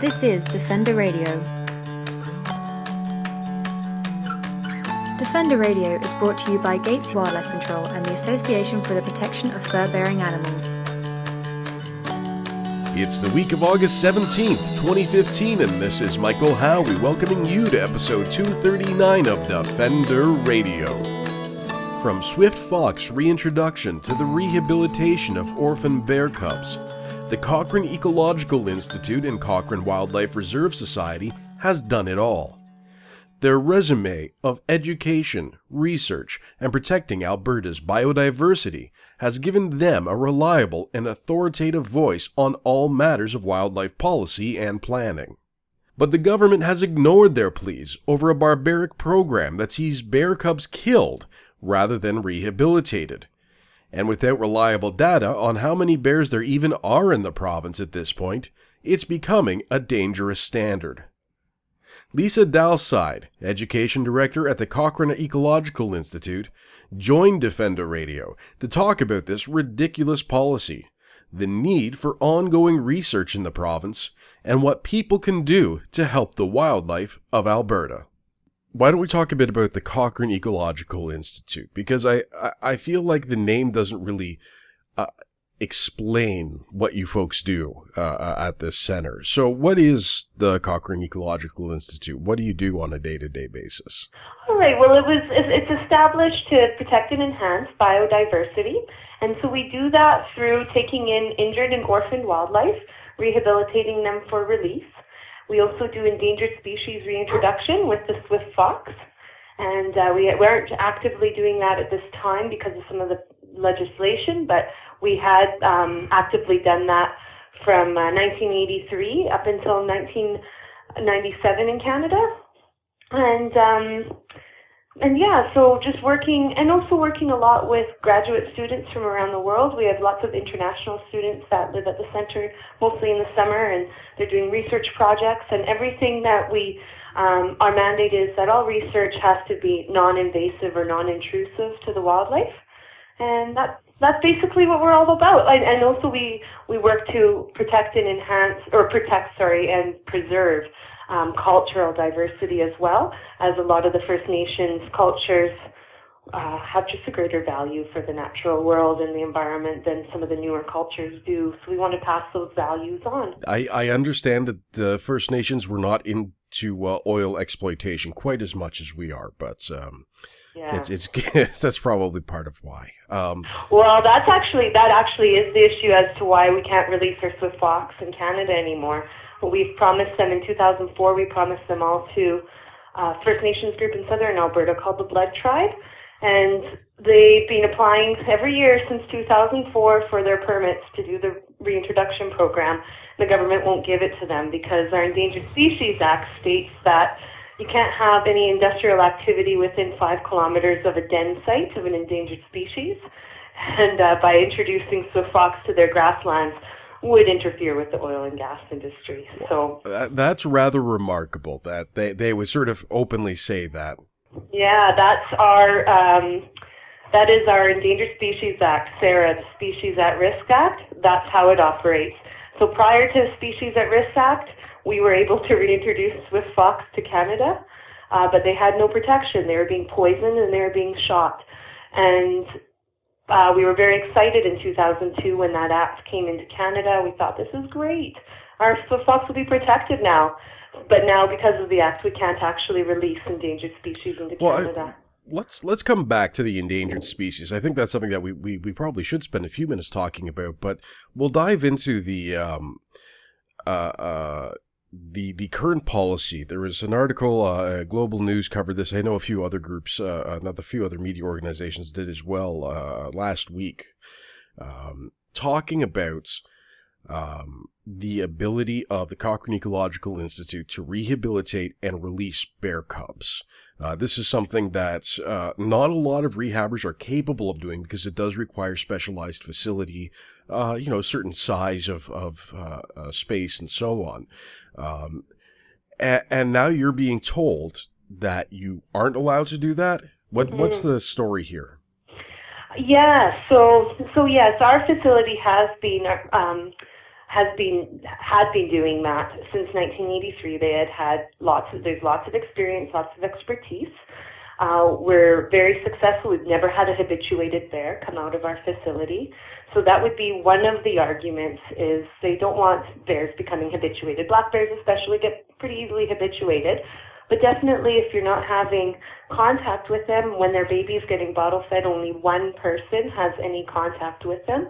This is Defender Radio. Defender Radio is brought to you by Gates Wildlife Control and the Association for the Protection of Fur Bearing Animals. It's the week of August 17th, 2015, and this is Michael Howie welcoming you to episode 239 of Defender Radio. From Swift Fox reintroduction to the rehabilitation of orphan bear cubs, the Cochrane Ecological Institute and Cochrane Wildlife Reserve Society has done it all. Their resume of education, research, and protecting Alberta's biodiversity has given them a reliable and authoritative voice on all matters of wildlife policy and planning. But the government has ignored their pleas over a barbaric program that sees bear cubs killed rather than rehabilitated and without reliable data on how many bears there even are in the province at this point, it's becoming a dangerous standard. Lisa Dahlseide, Education Director at the Cochrane Ecological Institute, joined Defender Radio to talk about this ridiculous policy, the need for ongoing research in the province, and what people can do to help the wildlife of Alberta why don't we talk a bit about the Cochrane Ecological Institute? Because I, I, feel like the name doesn't really uh, explain what you folks do uh, uh at this center. So, what is the Cochrane Ecological Institute? What do you do on a day to day basis? All right. Well, it was it's established to protect and enhance biodiversity, and so we do that through taking in injured and orphaned wildlife, rehabilitating them for release we also do endangered species reintroduction with the swift fox, and uh, we weren't actively doing that at this time because of some of the legislation, but we had um, actively done that from uh, 1983 up until 1997 in Canada. And um, and yeah, so just working and also working a lot with graduate students from around the world. We have lots of international students that live at the center mostly in the summer and they're doing research projects and everything that we um, our mandate is that all research has to be non-invasive or non-intrusive to the wildlife. And that that's basically what we're all about. And, and also we we work to protect and enhance or protect sorry and preserve um, cultural diversity as well, as a lot of the First Nations cultures uh, have just a greater value for the natural world and the environment than some of the newer cultures do. So we want to pass those values on. I, I understand that the First Nations were not into uh, oil exploitation quite as much as we are, but. Um, yeah. It's, it's that's probably part of why. Um, well, that's actually that actually is the issue as to why we can't release our swift fox in Canada anymore. We've promised them in 2004, we promised them all to uh, First Nations group in southern Alberta called the Blood Tribe. And they've been applying every year since 2004 for their permits to do the reintroduction program. The government won't give it to them because our Endangered Species Act states that you can't have any industrial activity within five kilometers of a den site of an endangered species. And uh, by introducing swift fox to their grasslands, would interfere with the oil and gas industry. So that's rather remarkable that they, they would sort of openly say that. Yeah, that's our um, that is our Endangered Species Act, SARA, the Species at Risk Act. That's how it operates. So prior to the Species at Risk Act, we were able to reintroduce swift fox to Canada, uh, but they had no protection. They were being poisoned and they were being shot. And uh, we were very excited in 2002 when that act came into Canada. We thought this is great. Our fox will be protected now. But now, because of the act, we can't actually release endangered species into well, Canada. I, let's let's come back to the endangered species. I think that's something that we, we, we probably should spend a few minutes talking about. But we'll dive into the um, uh, uh, the the current policy. There was an article, uh, Global News covered this. I know a few other groups, uh, not few other media organizations did as well uh, last week, um, talking about um, the ability of the Cochrane Ecological Institute to rehabilitate and release bear cubs. Uh, this is something that uh, not a lot of rehabbers are capable of doing because it does require specialized facility, uh, you know, a certain size of, of uh, uh, space and so on. Um, and, and, now you're being told that you aren't allowed to do that. What mm-hmm. what's the story here? Yeah, so so yes, our facility has been um, has been had been doing that since 1983. They had had lots of there's lots of experience, lots of expertise. Uh, we're very successful. We've never had a habituated bear come out of our facility. So that would be one of the arguments is they don't want bears becoming habituated. Black bears especially get pretty easily habituated. But definitely if you're not having contact with them when their baby is getting bottle fed, only one person has any contact with them.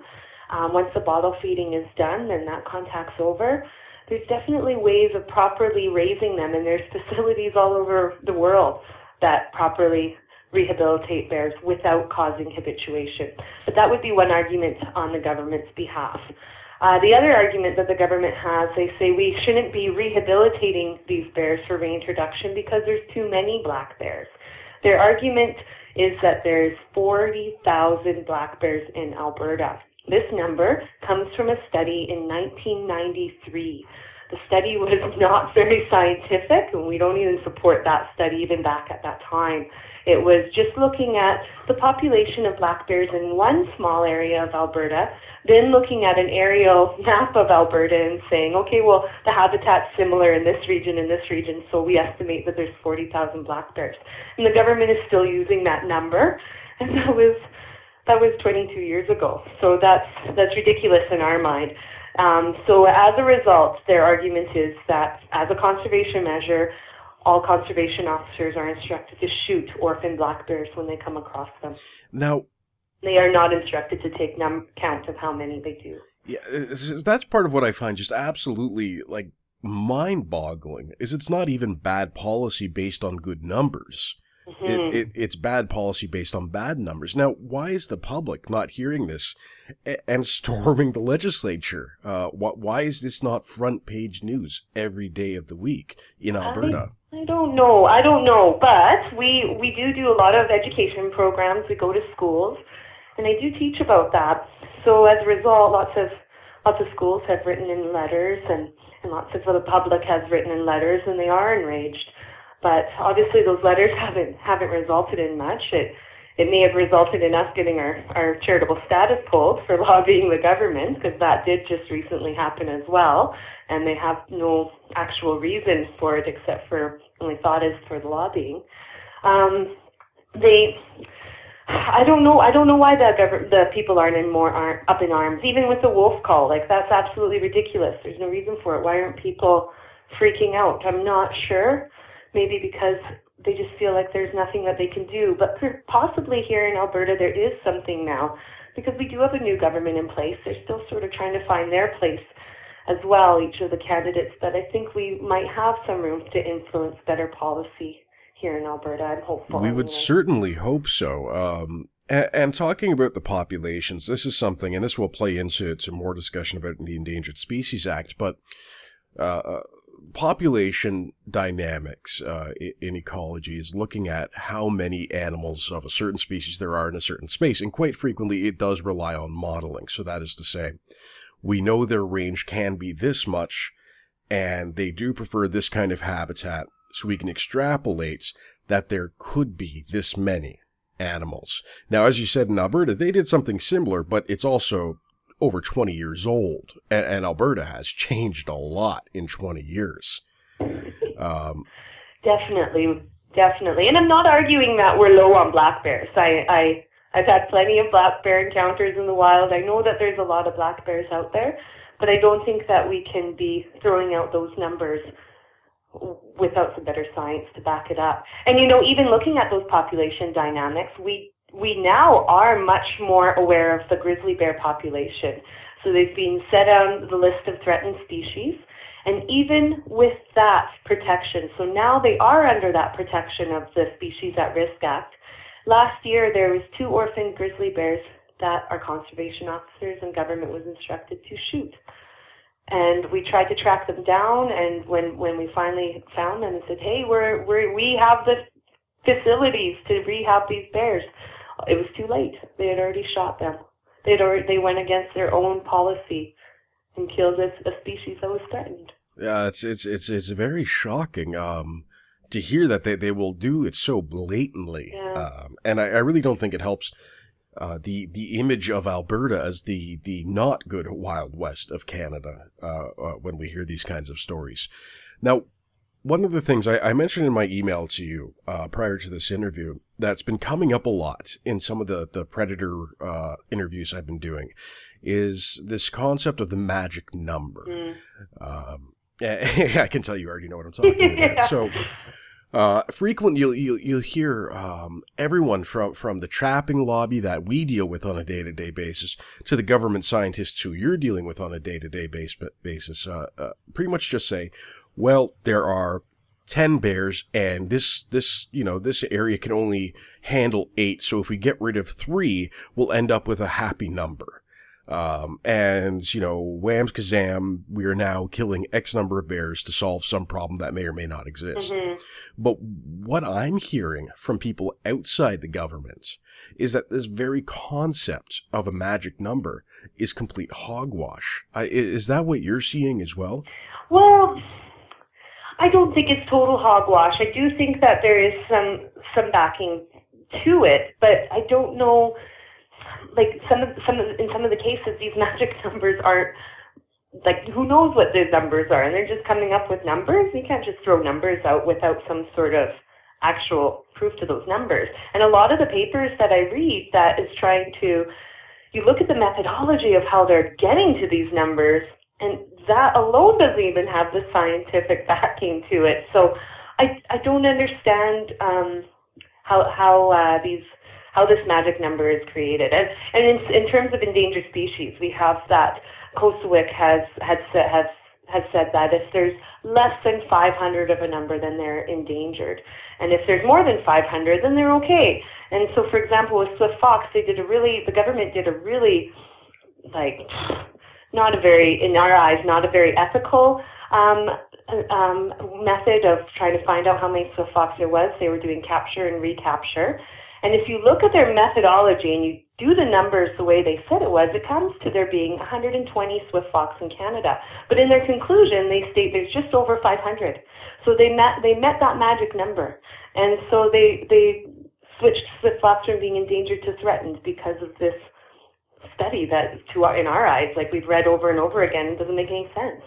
Um, once the bottle feeding is done, then that contact's over. There's definitely ways of properly raising them, and there's facilities all over the world that properly rehabilitate bears without causing habituation. But that would be one argument on the government's behalf. Uh, the other argument that the government has, they say we shouldn't be rehabilitating these bears for reintroduction because there's too many black bears. Their argument is that there's 40,000 black bears in Alberta. This number comes from a study in 1993 the study was not very scientific, and we don't even support that study even back at that time. It was just looking at the population of black bears in one small area of Alberta, then looking at an aerial map of Alberta and saying, okay, well, the habitat's similar in this region, in this region, so we estimate that there's 40,000 black bears. And the government is still using that number, and that was that was 22 years ago. So that's that's ridiculous in our mind. Um, so as a result, their argument is that as a conservation measure, all conservation officers are instructed to shoot orphan black bears when they come across them. Now, they are not instructed to take num- count of how many they do. Yeah, that's part of what I find just absolutely like mind-boggling. Is it's not even bad policy based on good numbers. Mm-hmm. It, it, it's bad policy based on bad numbers. Now, why is the public not hearing this and storming the legislature? Uh, why is this not front page news every day of the week in Alberta? I, I don't know. I don't know. But we, we do do a lot of education programs. We go to schools, and I do teach about that. So as a result, lots of lots of schools have written in letters, and, and lots of the public has written in letters, and they are enraged. But obviously, those letters haven't haven't resulted in much. It it may have resulted in us getting our, our charitable status pulled for lobbying the government, because that did just recently happen as well, and they have no actual reason for it except for only thought is for the lobbying. Um, they, I don't know, I don't know why the gov- the people aren't in more aren't up in arms, even with the wolf call. Like that's absolutely ridiculous. There's no reason for it. Why aren't people freaking out? I'm not sure maybe because they just feel like there's nothing that they can do. But possibly here in Alberta, there is something now because we do have a new government in place. They're still sort of trying to find their place as well, each of the candidates. But I think we might have some room to influence better policy here in Alberta. I'm hopeful. We would certainly hope so. Um, and, and, talking about the populations, this is something, and this will play into to more discussion about the Endangered Species Act, but uh, uh population dynamics uh, in ecology is looking at how many animals of a certain species there are in a certain space, and quite frequently it does rely on modeling. So that is to say, we know their range can be this much, and they do prefer this kind of habitat, so we can extrapolate that there could be this many animals. Now, as you said in Alberta, they did something similar, but it's also over 20 years old, and, and Alberta has changed a lot in 20 years. Um, definitely, definitely, and I'm not arguing that we're low on black bears. I, I, I've had plenty of black bear encounters in the wild. I know that there's a lot of black bears out there, but I don't think that we can be throwing out those numbers without some better science to back it up. And you know, even looking at those population dynamics, we we now are much more aware of the grizzly bear population. So they've been set on the list of threatened species. And even with that protection, so now they are under that protection of the Species at Risk Act. Last year, there was two orphaned grizzly bears that our conservation officers and government was instructed to shoot. And we tried to track them down, and when, when we finally found them and said, hey, we're, we're, we have the facilities to rehab these bears, it was too late. They had already shot them. They had already, they went against their own policy and killed a, a species that was threatened. Yeah, it's it's it's it's very shocking um, to hear that they, they will do it so blatantly, yeah. um, and I, I really don't think it helps uh, the the image of Alberta as the the not good Wild West of Canada uh, uh, when we hear these kinds of stories. Now, one of the things I, I mentioned in my email to you uh, prior to this interview that's been coming up a lot in some of the the predator uh, interviews I've been doing is this concept of the magic number. Mm. Um, I can tell you already know what I'm talking about. yeah. So uh, frequently, you'll, you'll, you'll hear um, everyone from, from the trapping lobby that we deal with on a day to day basis to the government scientists who you're dealing with on a day to day basis uh, uh, pretty much just say, well, there are 10 bears and this, this, you know, this area can only handle eight. So if we get rid of three, we'll end up with a happy number. Um, and, you know, whams kazam, we are now killing X number of bears to solve some problem that may or may not exist. Mm-hmm. But what I'm hearing from people outside the government is that this very concept of a magic number is complete hogwash. I, is that what you're seeing as well? Well, I don't think it's total hogwash. I do think that there is some some backing to it, but I don't know like some of some of in some of the cases these magic numbers aren't like who knows what those numbers are and they're just coming up with numbers you can't just throw numbers out without some sort of actual proof to those numbers and a lot of the papers that i read that is trying to you look at the methodology of how they're getting to these numbers and that alone doesn't even have the scientific backing to it so i i don't understand um how how uh, these how this magic number is created. And, and in, in terms of endangered species, we have that COSEWIC has, has, has, has said that if there's less than 500 of a number, then they're endangered. And if there's more than 500, then they're okay. And so, for example, with Swift Fox, they did a really, the government did a really, like, not a very, in our eyes, not a very ethical um, um, method of trying to find out how many Swift Fox there was. They were doing capture and recapture. And if you look at their methodology and you do the numbers the way they said it was, it comes to there being 120 Swift Fox in Canada. But in their conclusion, they state there's just over 500. So they met they met that magic number, and so they they switched Swift Fox from being endangered to threatened because of this study that, to our, in our eyes, like we've read over and over again, doesn't make any sense.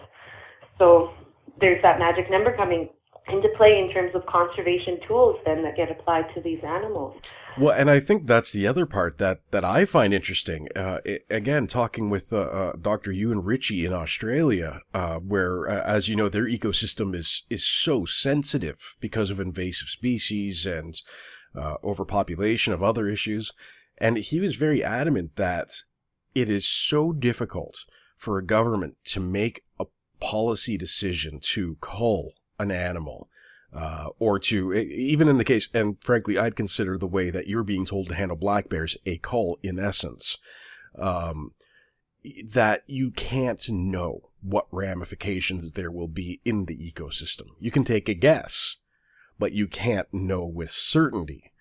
So there's that magic number coming into play in terms of conservation tools then that get applied to these animals. Well, and I think that's the other part that, that I find interesting. Uh, it, again, talking with uh, uh, Dr. Euan Ritchie in Australia, uh, where, uh, as you know, their ecosystem is is so sensitive because of invasive species and uh, overpopulation of other issues, and he was very adamant that it is so difficult for a government to make a policy decision to cull an animal. Uh, or to even in the case, and frankly, I'd consider the way that you're being told to handle black bears a cull in essence. Um, that you can't know what ramifications there will be in the ecosystem. You can take a guess, but you can't know with certainty.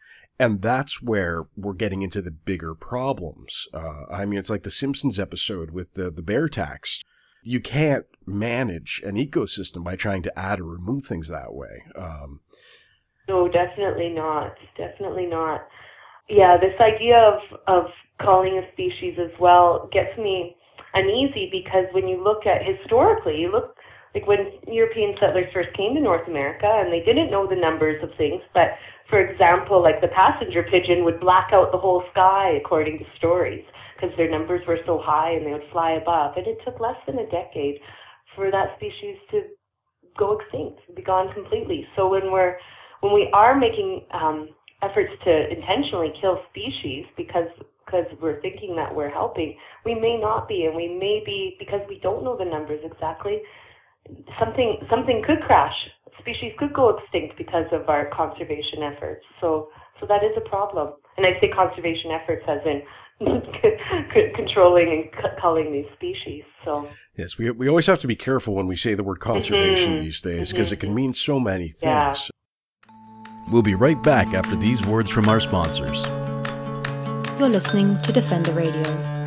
And that's where we're getting into the bigger problems. Uh, I mean, it's like the Simpsons episode with the, the bear tax you can't manage an ecosystem by trying to add or remove things that way. Um, no, definitely not. Definitely not. Yeah, this idea of of culling a species as well gets me uneasy because when you look at historically, you look like when European settlers first came to North America and they didn't know the numbers of things, but for example, like the passenger pigeon would black out the whole sky according to stories because their numbers were so high and they would fly above. And it took less than a decade for that species to go extinct, be gone completely. So when we're when we are making um, efforts to intentionally kill species because because we're thinking that we're helping, we may not be, and we may be because we don't know the numbers exactly. Something something could crash. Species could go extinct because of our conservation efforts. So so that is a problem. And I say conservation efforts as in controlling and culling these species. So yes, we we always have to be careful when we say the word conservation mm-hmm. these days because mm-hmm. it can mean so many things. Yeah. We'll be right back after these words from our sponsors. You're listening to Defender Radio.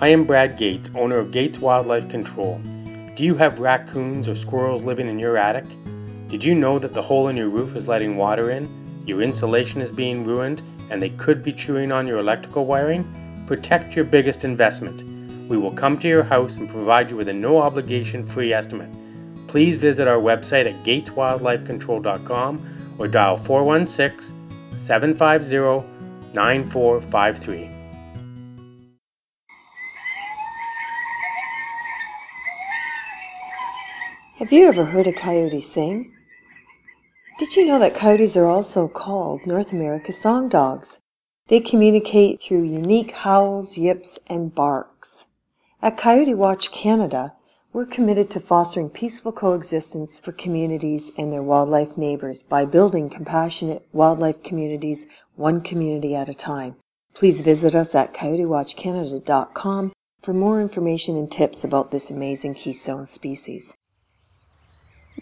I am Brad Gates, owner of Gates Wildlife Control. Do you have raccoons or squirrels living in your attic? Did you know that the hole in your roof is letting water in? your insulation is being ruined, and they could be chewing on your electrical wiring, protect your biggest investment. We will come to your house and provide you with a no obligation free estimate. Please visit our website at gateswildlifecontrol.com or dial 416 750 9453. Have you ever heard a coyote sing? Did you know that coyotes are also called North America's song dogs? They communicate through unique howls, yips, and barks. At Coyote Watch Canada, we're committed to fostering peaceful coexistence for communities and their wildlife neighbors by building compassionate wildlife communities one community at a time. Please visit us at coyotewatchcanada.com for more information and tips about this amazing keystone species.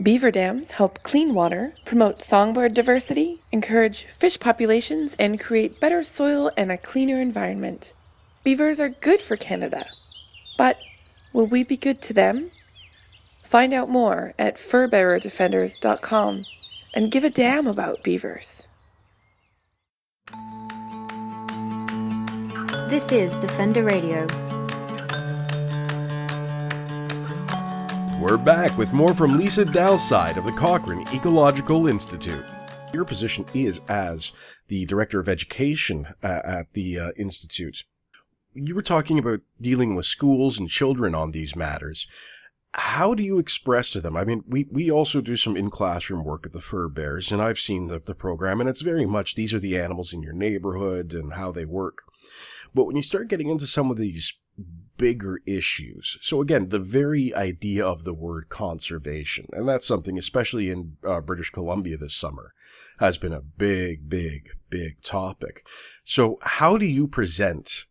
Beaver dams help clean water, promote songbird diversity, encourage fish populations, and create better soil and a cleaner environment. Beavers are good for Canada. But will we be good to them? Find out more at furbearerdefenders.com and give a damn about beavers. This is Defender Radio. We're back with more from Lisa Dahlseide of the Cochrane Ecological Institute. Your position is as the Director of Education uh, at the uh, Institute. You were talking about dealing with schools and children on these matters. How do you express to them? I mean, we, we also do some in classroom work at the Fur Bears, and I've seen the, the program, and it's very much these are the animals in your neighborhood and how they work. But when you start getting into some of these bigger issues. So again, the very idea of the word conservation, and that's something, especially in uh, British Columbia this summer, has been a big, big, big topic. So how do you present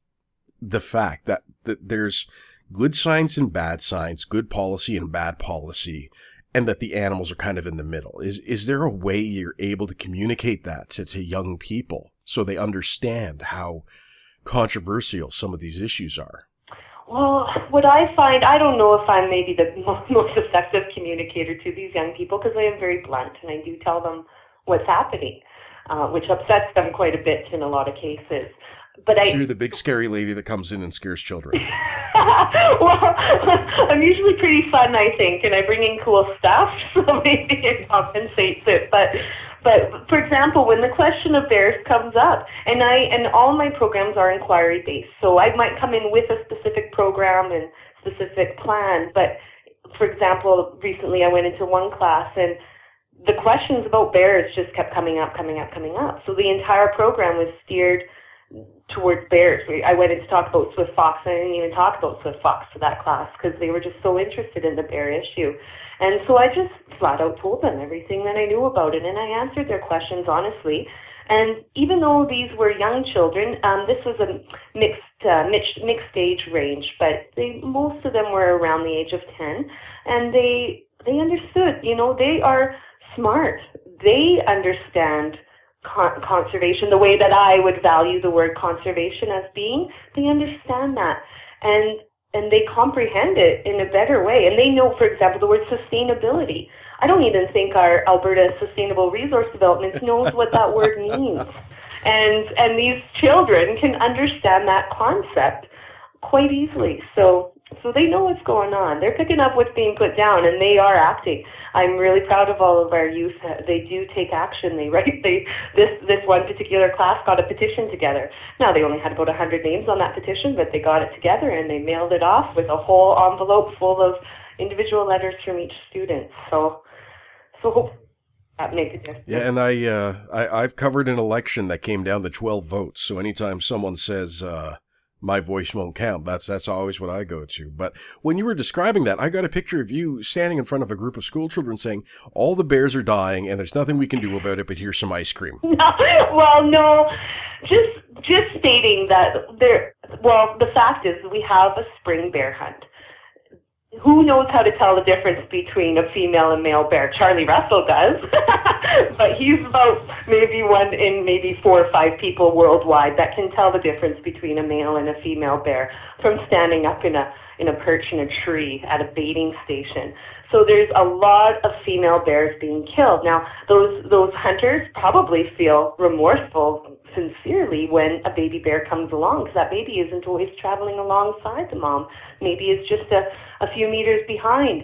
the fact that, that there's good science and bad science, good policy and bad policy, and that the animals are kind of in the middle? Is is there a way you're able to communicate that to, to young people so they understand how controversial some of these issues are? Well, what I find, I don't know if I'm maybe the most effective communicator to these young people because I am very blunt and I do tell them what's happening, uh, which upsets them quite a bit in a lot of cases. But I, You're the big scary lady that comes in and scares children. well, I'm usually pretty fun, I think, and I bring in cool stuff, so maybe it compensates it. But but for example, when the question of bears comes up, and I and all my programs are inquiry based, so I might come in with a specific program and specific plan. But for example, recently I went into one class and the questions about bears just kept coming up, coming up, coming up. So the entire program was steered towards bears. I went in to talk about Swift Fox, and I didn't even talk about Swift Fox to that class because they were just so interested in the bear issue. And so I just flat out told them everything that I knew about it, and I answered their questions honestly. And even though these were young children, um, this was a mixed, uh, mixed mixed age range, but they most of them were around the age of ten, and they they understood. You know, they are smart. They understand con- conservation the way that I would value the word conservation as being. They understand that, and and they comprehend it in a better way. And they know, for example, the word sustainability. I don't even think our Alberta Sustainable Resource Development knows what that word means. And and these children can understand that concept quite easily. So so they know what's going on. They're picking up what's being put down, and they are acting. I'm really proud of all of our youth. They do take action. They write. They this this one particular class got a petition together. Now they only had about 100 names on that petition, but they got it together and they mailed it off with a whole envelope full of individual letters from each student. So so hope that makes a difference. Yeah, and I, uh, I I've covered an election that came down to 12 votes. So anytime someone says. Uh, my voice won't count. That's that's always what I go to. But when you were describing that, I got a picture of you standing in front of a group of school children saying, "All the bears are dying, and there's nothing we can do about it. But here's some ice cream." No, well, no, just just stating that there. Well, the fact is, we have a spring bear hunt. Who knows how to tell the difference between a female and male bear? Charlie Russell does, but he's about maybe one in maybe four or five people worldwide that can tell the difference between a male and a female bear from standing up in a in a perch in a tree at a baiting station. So there's a lot of female bears being killed. Now, those those hunters probably feel remorseful sincerely when a baby bear comes along because that baby isn't always traveling alongside the mom. Maybe it's just a, a few meters behind.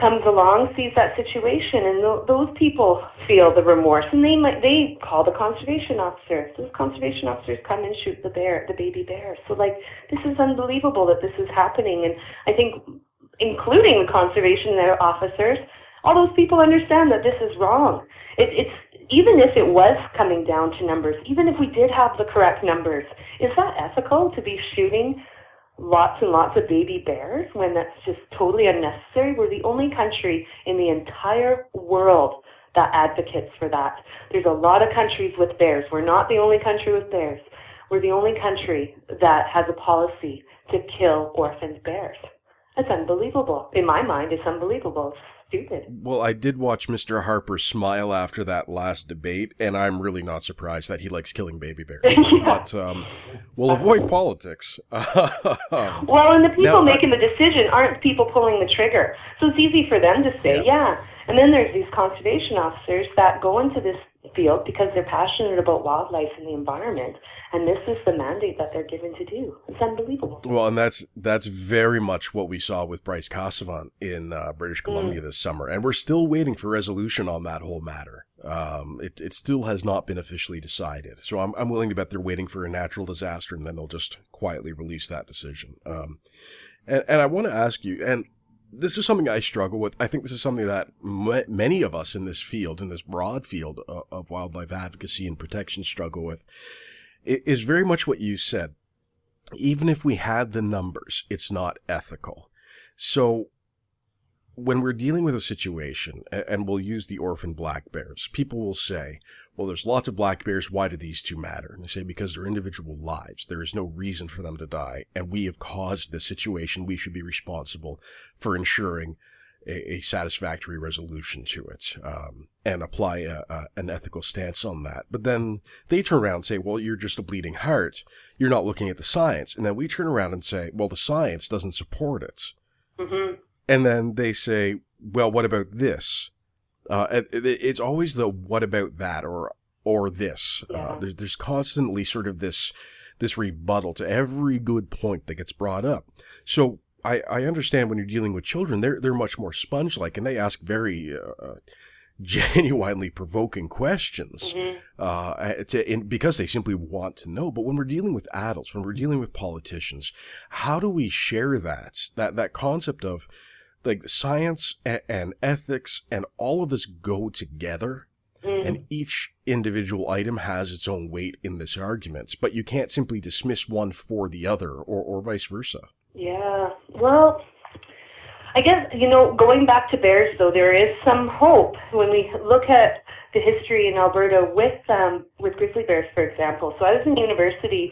Comes along, sees that situation, and th- those people feel the remorse, and they might they call the conservation officer. Those conservation officers come and shoot the bear, the baby bear. So like this is unbelievable that this is happening, and I think including the conservation officers, all those people understand that this is wrong. It, it's even if it was coming down to numbers, even if we did have the correct numbers, is that ethical to be shooting lots and lots of baby bears when that's just totally unnecessary? We're the only country in the entire world that advocates for that. There's a lot of countries with bears. We're not the only country with bears. We're the only country that has a policy to kill orphaned bears. That's unbelievable. In my mind, it's unbelievable. Stupid. Well, I did watch Mr. Harper smile after that last debate, and I'm really not surprised that he likes killing baby bears. yeah. But um, we'll avoid politics. well, and the people now, making I, the decision aren't people pulling the trigger. So it's easy for them to say, yeah. yeah. And then there's these conservation officers that go into this field because they're passionate about wildlife and the environment. And this is the mandate that they're given to do. It's unbelievable. Well and that's that's very much what we saw with Bryce Casavant in uh, british mm. columbia mm. this summer. And we're still waiting for resolution on that whole matter. Um, it, it still has not been officially decided. So I'm, I'm willing to bet they're waiting for a natural disaster and then they'll just quietly release that decision. Um, and, and i want to ask you and this is something I struggle with. I think this is something that m- many of us in this field, in this broad field of, uh, of wildlife advocacy and protection, struggle with. It is very much what you said. Even if we had the numbers, it's not ethical. So when we're dealing with a situation, and we'll use the orphan black bears, people will say, well, there's lots of black bears. Why do these two matter? And they say, because they're individual lives. There is no reason for them to die. And we have caused this situation. We should be responsible for ensuring a, a satisfactory resolution to it um, and apply a, a, an ethical stance on that. But then they turn around and say, well, you're just a bleeding heart. You're not looking at the science. And then we turn around and say, well, the science doesn't support it. Mm-hmm. And then they say, well, what about this? Uh, it, it's always the what about that or or this. Uh, yeah. Uh, there's, there's constantly sort of this this rebuttal to every good point that gets brought up. So I, I understand when you're dealing with children, they're they're much more sponge like, and they ask very uh, uh genuinely provoking questions mm-hmm. uh, to, in, because they simply want to know. But when we're dealing with adults, when we're dealing with politicians, how do we share that that that concept of like science and, and ethics and all of this go together? Mm. And each individual item has its own weight in this argument, but you can't simply dismiss one for the other or, or vice versa. Yeah. Well, I guess, you know, going back to bears, though, there is some hope when we look at the history in Alberta with um, with grizzly bears, for example. So I was in university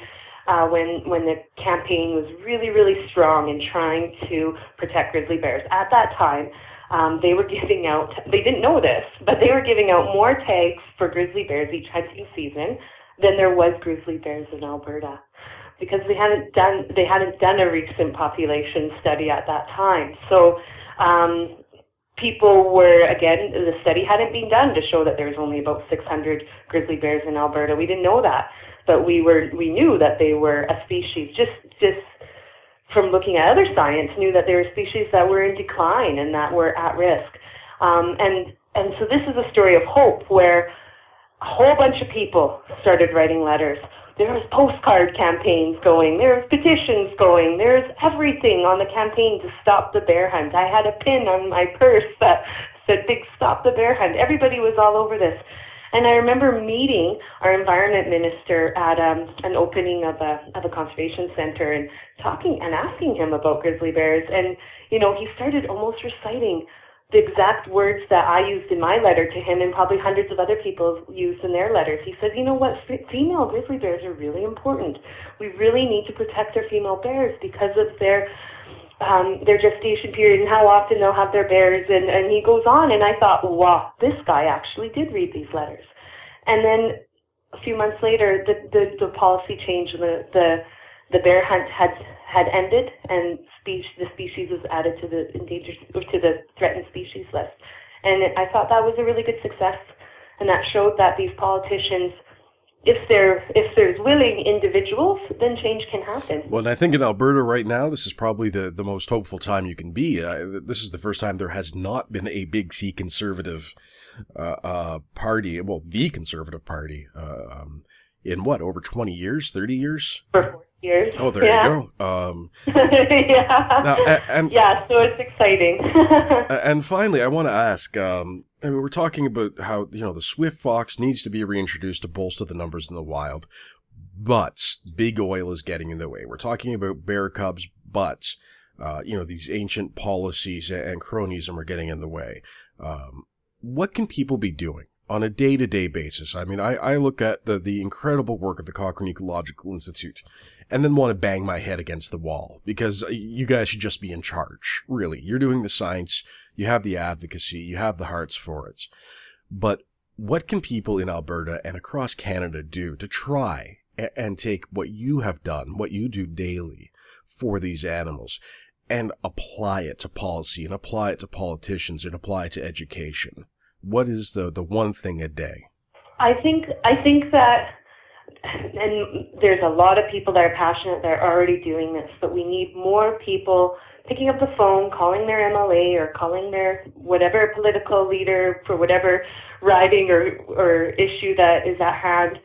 uh, when when the campaign was really, really strong in trying to protect grizzly bears. At that time, um, they were giving out, they didn't know this, but they were giving out more tags for grizzly bears each hunting season than there was grizzly bears in Alberta because they hadn't done they hadn't done a recent population study at that time. So um, people were again the study hadn't been done to show that there was only about 600 grizzly bears in Alberta. We didn't know that, but we were we knew that they were a species just just from looking at other science knew that they were species that were in decline and that were at risk. Um, and and so this is a story of hope where a whole bunch of people started writing letters there's postcard campaigns going, there's petitions going, there's everything on the campaign to stop the bear hunt. I had a pin on my purse that said big stop the bear hunt. Everybody was all over this. And I remember meeting our environment minister at um, an opening of a of a conservation center and talking and asking him about grizzly bears. And you know, he started almost reciting the exact words that I used in my letter to him and probably hundreds of other people used in their letters. He said, you know what, female grizzly bears are really important. We really need to protect our female bears because of their um, their gestation period and how often they'll have their bears. And, and he goes on, and I thought, wow, this guy actually did read these letters. And then a few months later, the, the, the policy changed. The, the, the bear hunt had had ended, and species, the species was added to the endangered or to the threatened species list. And I thought that was a really good success, and that showed that these politicians if there if there's willing individuals, then change can happen. Well, I think in Alberta right now, this is probably the, the most hopeful time you can be. Uh, this is the first time there has not been a big C conservative uh, uh, party, well, the conservative party, uh, um, in what over twenty years, thirty years. For years. Oh, there yeah. you go. Um, yeah. now, and, yeah, so it's exciting. and finally, I want to ask. Um, I mean, we're talking about how you know the swift fox needs to be reintroduced to bolster the numbers in the wild, but big oil is getting in the way. We're talking about bear cubs, but uh, you know these ancient policies and cronyism are getting in the way. Um, what can people be doing? on a day to day basis. I mean, I, I look at the, the incredible work of the Cochrane Ecological Institute and then want to bang my head against the wall because uh, you guys should just be in charge. Really. You're doing the science. You have the advocacy. You have the hearts for it. But what can people in Alberta and across Canada do to try and take what you have done, what you do daily for these animals and apply it to policy and apply it to politicians and apply it to education? What is the, the one thing a day? I think I think that and there's a lot of people that are passionate that are already doing this, but we need more people picking up the phone, calling their MLA or calling their whatever political leader for whatever riding or, or issue that is at hand,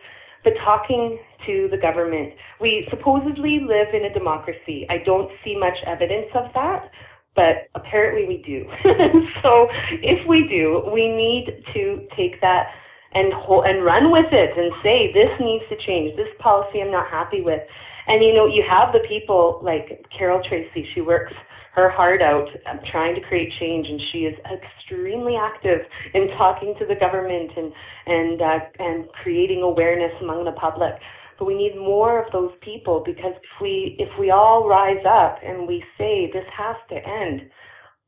but talking to the government. We supposedly live in a democracy. I don't see much evidence of that, but apparently we do. so if we do, we need to take that and and run with it and say this needs to change. This policy I'm not happy with. And you know, you have the people like Carol Tracy. She works her heart out um, trying to create change, and she is extremely active in talking to the government and and uh, and creating awareness among the public. But we need more of those people because if we if we all rise up and we say this has to end,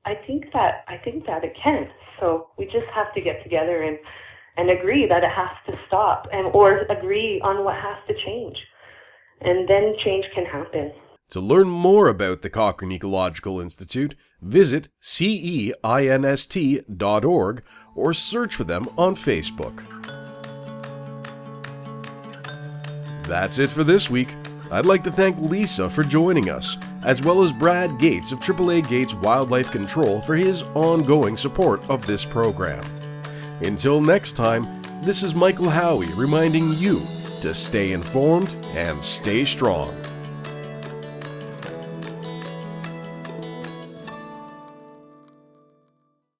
I think that I think that it can. So we just have to get together and and agree that it has to stop and or agree on what has to change. And then change can happen. To learn more about the Cochrane Ecological Institute, visit CEINST.org or search for them on Facebook. That's it for this week. I'd like to thank Lisa for joining us, as well as Brad Gates of AAA Gates Wildlife Control for his ongoing support of this program. Until next time, this is Michael Howie reminding you to stay informed and stay strong.